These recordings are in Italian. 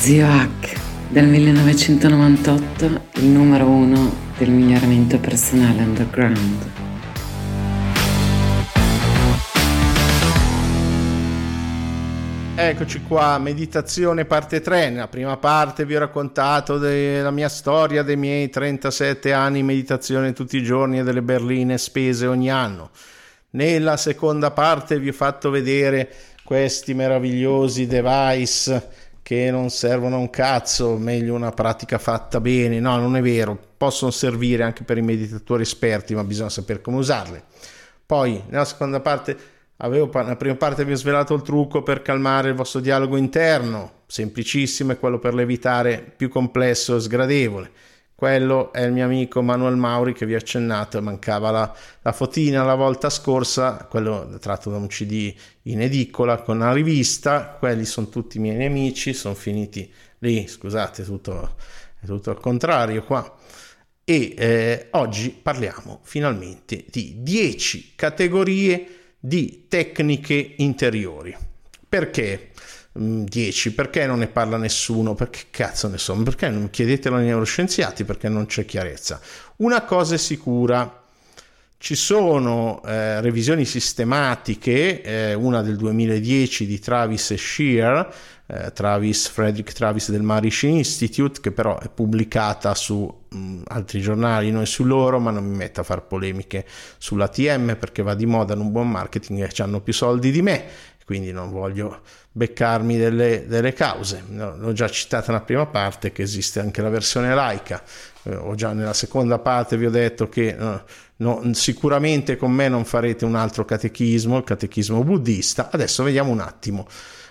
Zio Hack, del 1998, il numero uno del miglioramento personale underground. Eccoci qua, meditazione parte 3. Nella prima parte vi ho raccontato della mia storia, dei miei 37 anni di meditazione tutti i giorni e delle berline spese ogni anno. Nella seconda parte vi ho fatto vedere questi meravigliosi device che non servono a un cazzo, meglio una pratica fatta bene. No, non è vero, possono servire anche per i meditatori esperti, ma bisogna sapere come usarli. Poi, nella seconda parte, avevo, nella prima parte vi ho svelato il trucco per calmare il vostro dialogo interno, semplicissimo, è quello per l'evitare più complesso e sgradevole. Quello è il mio amico Manuel Mauri che vi ho accennato, mancava la, la fotina la volta scorsa, quello tratto da un CD in edicola con una rivista, quelli sono tutti i miei nemici, sono finiti lì, scusate, tutto, è tutto al contrario qua. E eh, oggi parliamo finalmente di 10 categorie di tecniche interiori. Perché? 10, mm, perché non ne parla nessuno? Perché cazzo ne so? Perché non chiedetelo ai neuroscienziati? Perché non c'è chiarezza. Una cosa è sicura, ci sono eh, revisioni sistematiche, eh, una del 2010 di Travis e Shear, eh, Travis, Frederick Travis del Marish Institute, che però è pubblicata su mh, mm, altri giornali, non su loro, ma non mi metto a fare polemiche sull'ATM perché va di moda in un buon marketing e hanno più soldi di me quindi non voglio beccarmi delle, delle cause. No, l'ho già citata nella prima parte che esiste anche la versione laica, eh, ho già nella seconda parte vi ho detto che eh, no, sicuramente con me non farete un altro catechismo, il catechismo buddista. Adesso vediamo un attimo.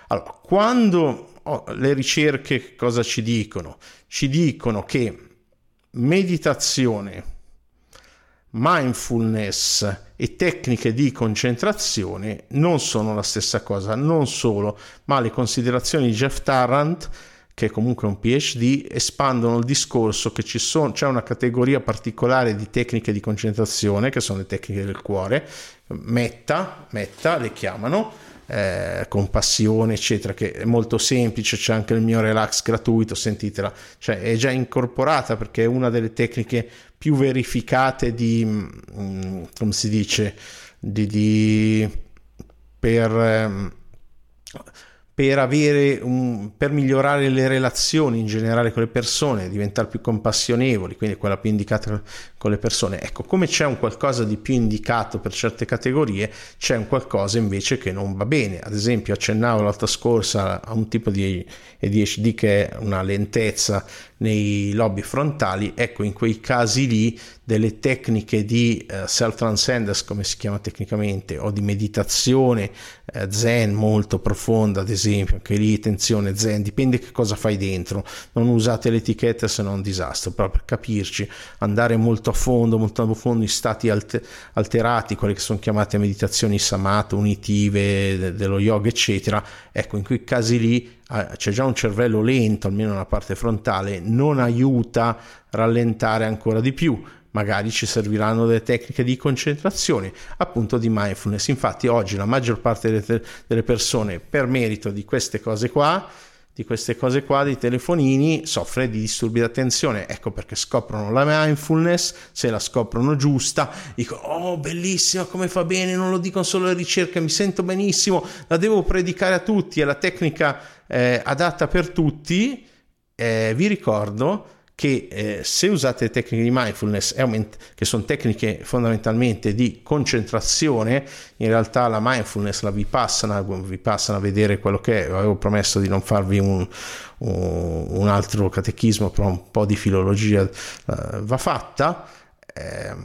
Allora, quando oh, le ricerche cosa ci dicono? Ci dicono che meditazione, mindfulness e tecniche di concentrazione non sono la stessa cosa, non solo, ma le considerazioni di Jeff Tarrant che è comunque un PhD, espandono il discorso che ci sono, c'è una categoria particolare di tecniche di concentrazione, che sono le tecniche del cuore, metta, metta le chiamano, eh, compassione, eccetera, che è molto semplice, c'è anche il mio relax gratuito, sentitela, cioè è già incorporata perché è una delle tecniche più verificate di, mh, mm, come si dice, di, di per... Um, per, avere un, per migliorare le relazioni in generale con le persone, diventare più compassionevoli, quindi quella più indicata con le persone. Ecco, come c'è un qualcosa di più indicato per certe categorie, c'è un qualcosa invece che non va bene. Ad esempio, accennavo l'altra scorsa a un tipo di ADHD che è una lentezza nei lobi frontali, ecco in quei casi lì delle tecniche di uh, self-transcendence, come si chiama tecnicamente, o di meditazione uh, zen molto profonda, ad esempio, anche lì tensione zen, dipende che cosa fai dentro, non usate l'etichetta se no è un disastro, però per capirci, andare molto a fondo, molto a fondo in stati alter- alterati, quelle che sono chiamate meditazioni samatha, unitive, de- dello yoga, eccetera, ecco in quei casi lì c'è già un cervello lento, almeno nella parte frontale, non aiuta a rallentare ancora di più. Magari ci serviranno delle tecniche di concentrazione, appunto di mindfulness. Infatti oggi la maggior parte delle persone, per merito di queste cose qua, di queste cose qua, di telefonini, soffre di disturbi d'attenzione. Ecco perché scoprono la mindfulness, se la scoprono giusta, dicono, oh bellissima, come fa bene, non lo dicono solo le ricerche, mi sento benissimo, la devo predicare a tutti, è la tecnica eh, adatta per tutti. Eh, vi ricordo che eh, se usate tecniche di mindfulness, che sono tecniche fondamentalmente di concentrazione, in realtà la mindfulness, la vi passano a vedere quello che è, avevo promesso di non farvi un, un, altro catechismo, però un po' di filologia uh, va fatta. Eh,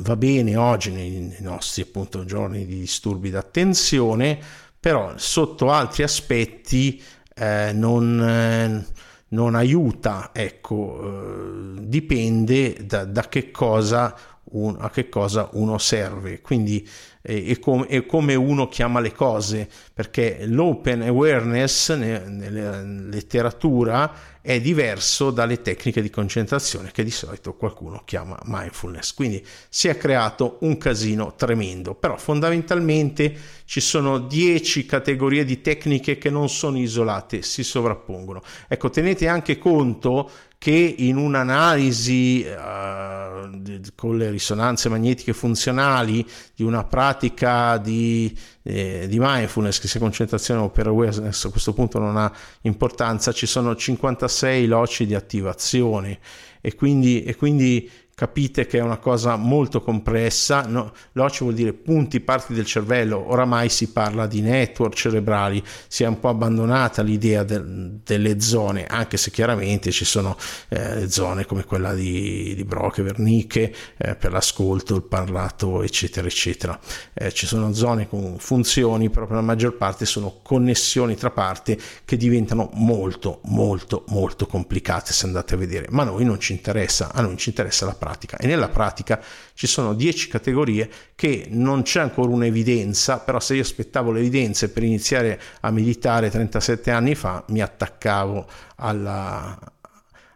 va bene oggi nei, nei nostri appunto giorni di disturbi d'attenzione, però sotto altri aspetti eh, non... Non aiuta, ecco, eh, dipende da, da, che cosa un, a che cosa uno serve. Quindi e, com- e, come uno chiama le cose, perché l'open awareness nella letteratura è diverso dalle tecniche di concentrazione che di solito qualcuno chiama mindfulness. Quindi si è creato un casino tremendo, però fondamentalmente ci sono 10 categorie di tecniche che non sono isolate, si sovrappongono. Ecco, tenete anche conto che in un'analisi uh, con le risonanze magnetiche funzionali di una pratica di, eh, di mindfulness, che sia concentrazione o per awareness, a questo punto non ha importanza, ci sono 56 loci di attivazione. E quindi, e quindi capite che è una cosa molto complessa, no, l'OCI vuol dire punti, parti del cervello, oramai si parla di network cerebrali, si è un po' abbandonata l'idea del, delle zone, anche se chiaramente ci sono eh, zone come quella di, di Brock Wernicke eh, per l'ascolto, il parlato, eccetera, eccetera. Eh, ci sono zone con funzioni, però per la maggior parte sono connessioni tra parti che diventano molto, molto, molto complicate se andate a vedere, ma a noi non ci interessa, a noi ci interessa la pratica pratica e nella pratica ci sono 10 categorie che non c'è ancora un'evidenza, però se io aspettavo le evidenze per iniziare a meditare 37 anni fa mi attaccavo alla,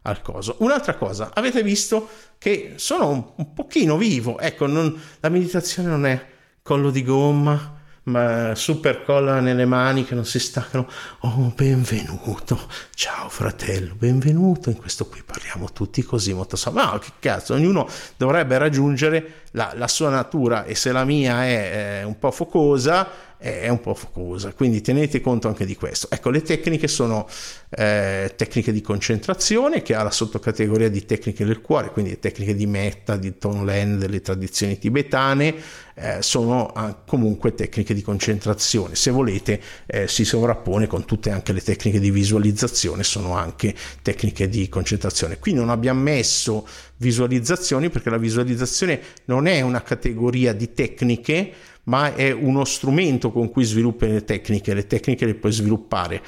al coso. Un'altra cosa, avete visto che sono un, un pochino vivo, ecco, non, la meditazione non è collo di gomma, ma super colla nelle mani che non si staccano. Oh, benvenuto, ciao fratello, benvenuto. In questo qui parliamo tutti così molto. Ma no, che cazzo, ognuno dovrebbe raggiungere la, la sua natura e se la mia è, è un po' focosa, è un po' focosa, quindi tenete conto anche di questo. Ecco, le tecniche sono eh, tecniche di concentrazione che ha la sottocategoria di tecniche del cuore, quindi tecniche di Metta, di Tonlen, delle tradizioni tibetane, eh, sono ah, comunque tecniche di concentrazione. Se volete eh, si sovrappone con tutte anche le tecniche di visualizzazione, sono anche tecniche di concentrazione. Qui non abbiamo messo visualizzazioni perché la visualizzazione non è una categoria di tecniche, ma è uno strumento con cui sviluppi le tecniche, le tecniche le puoi sviluppare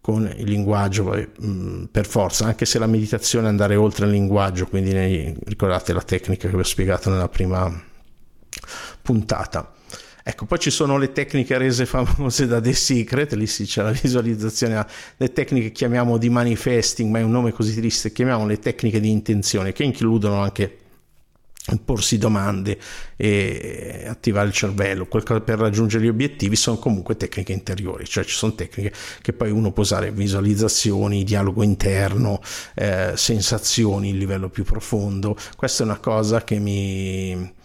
con il linguaggio mm, per forza, anche se la meditazione è andare oltre il linguaggio, quindi ricordate la tecnica che vi ho spiegato nella prima puntata. Ecco, poi ci sono le tecniche rese famose da The Secret, lì sì c'è la visualizzazione, le tecniche che chiamiamo di manifesting, ma è un nome così triste, chiamiamo le tecniche di intenzione, che includono anche porsi domande e attivare il cervello, qualcosa per raggiungere gli obiettivi sono comunque tecniche interiori, cioè ci sono tecniche che poi uno può usare visualizzazioni, dialogo interno, eh, sensazioni, il livello più profondo. Questa è una cosa che mi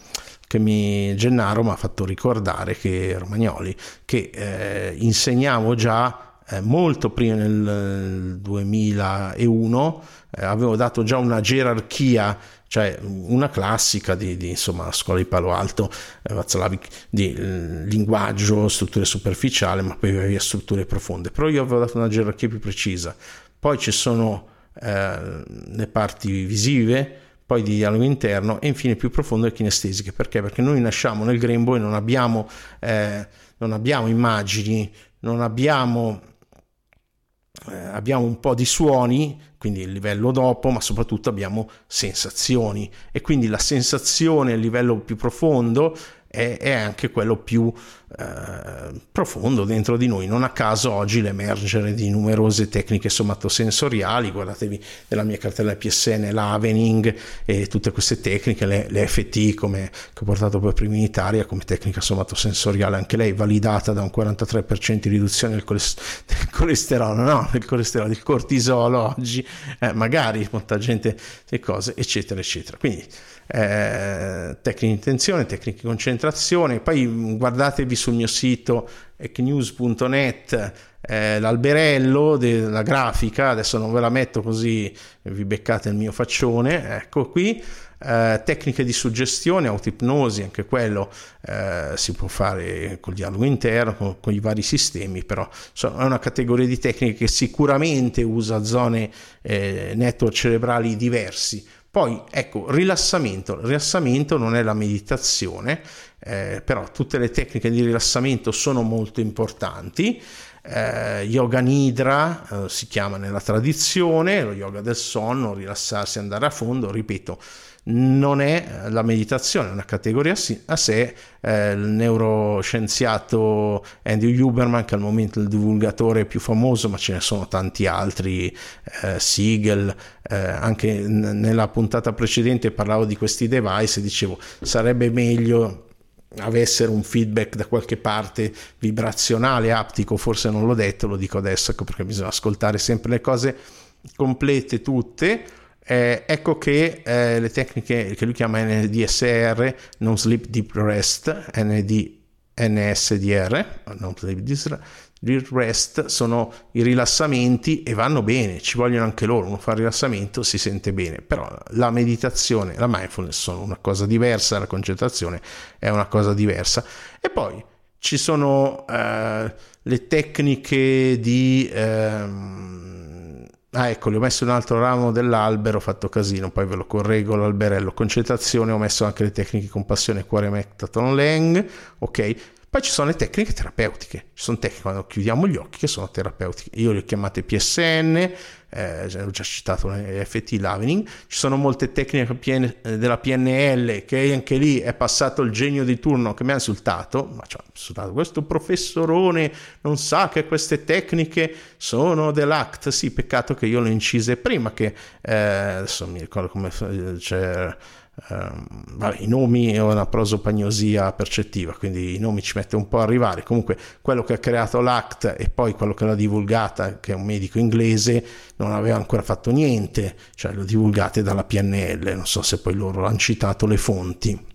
che mi Gennaro mi ha fatto ricordare che Romagnoli che eh, insegnavo già eh, molto prima nel 2001 eh, avevo dato già una gerarchia cioè una classica di, di insomma, scuola di Palo Alto, eh, di eh, linguaggio, strutture superficiali, ma poi via strutture profonde. Però io avevo dato una gerarchia più precisa. Poi ci sono eh, le parti visive, poi di dialogo interno e infine più profondo le kinestesiche. Perché? Perché noi nasciamo nel grembo e non abbiamo, eh, non abbiamo immagini, non abbiamo eh, abbiamo un po' di suoni, quindi il livello dopo, ma soprattutto abbiamo sensazioni. E quindi la sensazione a livello più profondo è, è anche quello più eh, profondo dentro di noi. Non a caso oggi l'emergere di numerose tecniche somatosensoriali, guardatevi nella mia cartella PSN l'Avening e tutte queste tecniche, le, le FT come, che ho portato per prima in Italia come tecnica somatosensoriale, anche lei validata da un 43% di riduzione del, colest- del colesterolo, no, del colesterolo, del cortisolo oggi, eh, magari molta gente, le cose, eccetera, eccetera. Quindi eh, tecniche di intenzione, tecniche di concentrazione, poi guardatevi sul mio sito ecnews.net eh, l'alberello della grafica, adesso non ve la metto così vi beccate il mio faccione, ecco qui, eh, tecniche di suggestione, autoipnosi, anche quello eh, si può fare col dialogo interno, con, con i vari sistemi, però insomma, è una categoria di tecniche che sicuramente usa zone eh, network cerebrali diversi, poi ecco, rilassamento. Il rilassamento non è la meditazione, eh, però tutte le tecniche di rilassamento sono molto importanti. Eh, yoga Nidra eh, si chiama nella tradizione, lo yoga del sonno, rilassarsi, andare a fondo, ripeto, non è la meditazione, è una categoria a sé. Eh, il neuroscienziato Andrew Huberman, che al momento è il divulgatore più famoso, ma ce ne sono tanti altri, eh, Siegel, eh, anche n- nella puntata precedente parlavo di questi device e dicevo sarebbe meglio avessero un feedback da qualche parte vibrazionale, aptico, forse non l'ho detto, lo dico adesso ecco perché bisogna ascoltare sempre le cose complete tutte. Eh, ecco che eh, le tecniche che lui chiama NDSR, non sleep deep rest, ND, NSDR, non sleep deep rest sono i rilassamenti e vanno bene, ci vogliono anche loro, uno fa il rilassamento si sente bene, però la meditazione, la mindfulness sono una cosa diversa, la concentrazione è una cosa diversa. E poi ci sono eh, le tecniche di... Ehm, Ah, ecco, le ho messo un altro ramo dell'albero, ho fatto casino, poi ve lo correggo l'alberello. Concentrazione, ho messo anche le tecniche compassione, cuore, mectaton, lang, ok? Poi ci sono le tecniche terapeutiche, ci sono tecniche quando chiudiamo gli occhi che sono terapeutiche. Io le ho chiamate PSN, eh, ho già citato l'FT Lavening, ci sono molte tecniche PN, eh, della PNL che anche lì è passato il genio di turno che mi ha insultato, ma cioè, insultato, questo professorone non sa che queste tecniche sono dell'ACT, sì, peccato che io le incise prima che, eh, adesso mi ricordo come. Cioè, Uh, vabbè, i nomi è una prosopagnosia percettiva, quindi i nomi ci mette un po' a arrivare. Comunque, quello che ha creato l'ACT e poi quello che l'ha divulgata, che è un medico inglese, non aveva ancora fatto niente, cioè lo divulgate dalla PNL. Non so se poi loro hanno citato le fonti.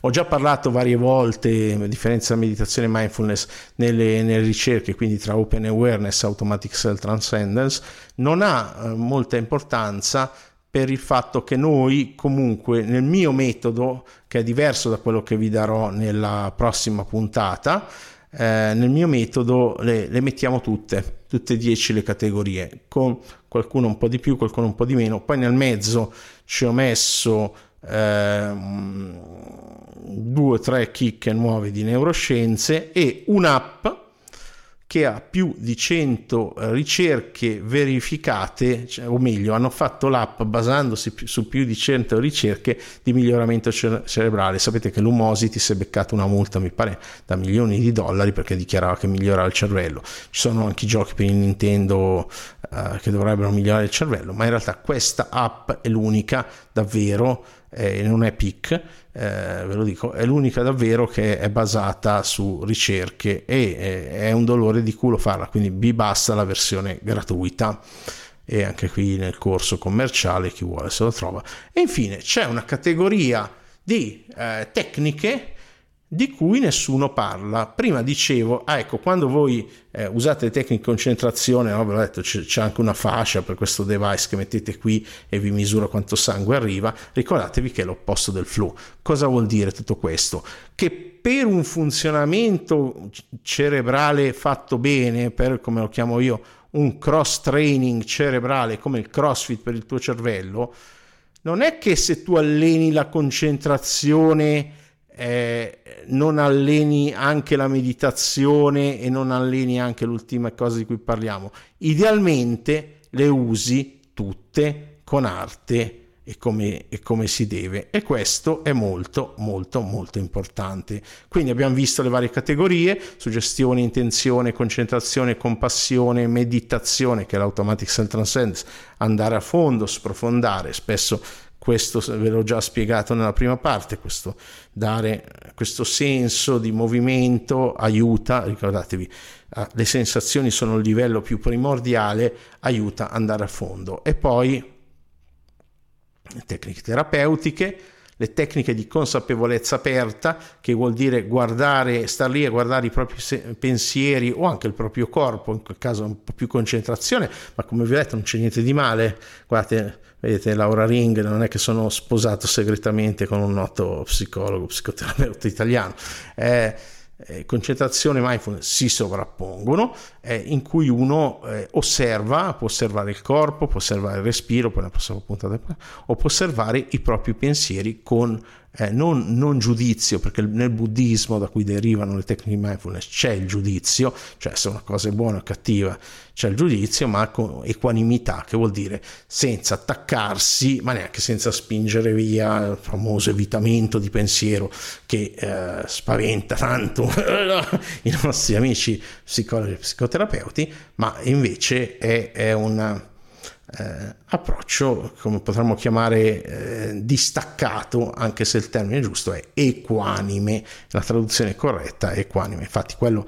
Ho già parlato varie volte, a differenza meditazione e mindfulness, nelle, nelle, ricerche, quindi tra open awareness e automatic self transcendence, non ha eh, molta importanza per il fatto che noi comunque nel mio metodo, che è diverso da quello che vi darò nella prossima puntata, eh, nel mio metodo le, le, mettiamo tutte, tutte e dieci le categorie, con qualcuno un po' di più, qualcuno un po' di meno. Poi nel mezzo ci ho messo eh, due o tre chicche nuove di neuroscienze e un'app che ha più di 100 eh, ricerche verificate, cioè, o meglio, hanno fatto l'app basandosi su più di 100 ricerche di miglioramento cerebrale. Sapete che l'Umosity si è beccato una multa, mi pare, da milioni di dollari perché dichiarava che migliorava il cervello. Ci sono anche i giochi per il Nintendo uh, che dovrebbero migliorare il cervello, ma in realtà questa app è l'unica davvero, eh, non è PIC, eh, ve lo dico, è l'unica davvero che è basata su ricerche e eh, è un dolore di culo farla, quindi vi basta la versione gratuita e anche qui nel corso commerciale chi vuole se lo trova. E infine c'è una categoria di eh, tecniche di cui nessuno parla. Prima dicevo, ah, ecco, quando voi eh, usate le tecniche di concentrazione, no, ve l'ho detto, c'è, c'è, anche una fascia per questo device che mettete qui e vi misura quanto sangue arriva, ricordatevi che è l'opposto del flow. Cosa vuol dire tutto questo? Che per un funzionamento cerebrale fatto bene, per come lo chiamo io, un cross training cerebrale come il crossfit per il tuo cervello, non è che se tu alleni la concentrazione eh, non alleni anche la meditazione e non alleni anche l'ultima cosa di cui parliamo. Idealmente le usi tutte con arte e come, e come, si deve e questo è molto molto molto importante quindi abbiamo visto le varie categorie suggestione, intenzione, concentrazione, compassione, meditazione che è l'automatic self transcendence andare a fondo, sprofondare spesso questo ve l'ho già spiegato nella prima parte, questo dare questo senso di movimento aiuta, ricordatevi, le sensazioni sono il livello più primordiale, aiuta ad andare a fondo. E poi tecniche terapeutiche, le tecniche di consapevolezza aperta, che vuol dire guardare, star lì a guardare i propri pensieri o anche il proprio corpo, in quel caso un po' più concentrazione, ma come vi ho detto non c'è niente di male, guardate Vedete, Laura Ring non è che sono sposato segretamente con un noto psicologo, psicoterapeuta italiano. Eh, eh, concentrazione e mindfulness si sovrappongono, eh, in cui uno eh, osserva, può osservare il corpo, può osservare il respiro, poi ne prossima puntata, o può osservare i propri pensieri con eh, non, non, giudizio, perché nel buddismo da cui derivano le tecniche di mindfulness c'è il giudizio, cioè se una cosa è buona o cattiva c'è il giudizio, ma con equanimità, che vuol dire senza attaccarsi, ma neanche senza spingere via il famoso evitamento di pensiero che eh, spaventa tanto i nostri amici psicologi e psicoterapeuti, ma invece è, è una eh, approccio, come potremmo chiamare, eh, distaccato, anche se il termine giusto è equanime, la traduzione corretta è equanime. Infatti quello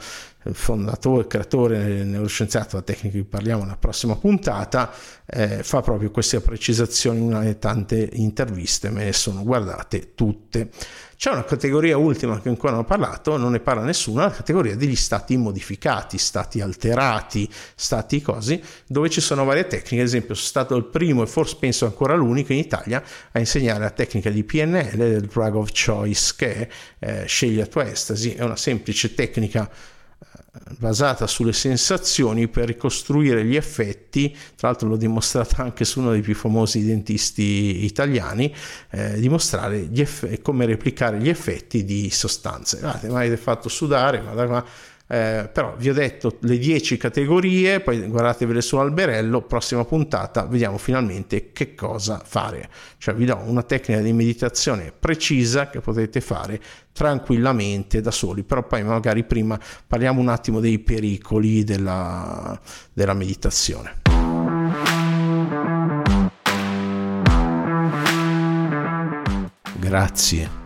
fondatore, creatore, neuroscienziato della tecnica di cui parliamo nella prossima puntata, eh, fa proprio queste precisazioni in una delle tante interviste, me ne sono guardate tutte. C'è una categoria ultima che ancora non ho parlato, non ne parla nessuno, la categoria degli stati modificati, stati alterati, stati così, dove ci sono varie tecniche. Ad esempio, sono stato il primo e forse penso ancora l'unico in Italia a insegnare la tecnica di PNL, del drug of choice, che è eh, scegli la tua estasi, è una semplice tecnica basata sulle sensazioni per ricostruire gli effetti, tra l'altro l'ho dimostrata anche su uno dei più famosi dentisti italiani, eh, dimostrare eff- come replicare gli effetti di sostanze. Guardate, mi avete fatto sudare, guarda qua eh, però vi ho detto le 10 categorie, poi guardatevele sull'alberello, prossima puntata vediamo finalmente che cosa fare. Cioè vi do una tecnica di meditazione precisa che potete fare tranquillamente da soli, però poi magari prima parliamo un attimo dei pericoli della, della meditazione. Grazie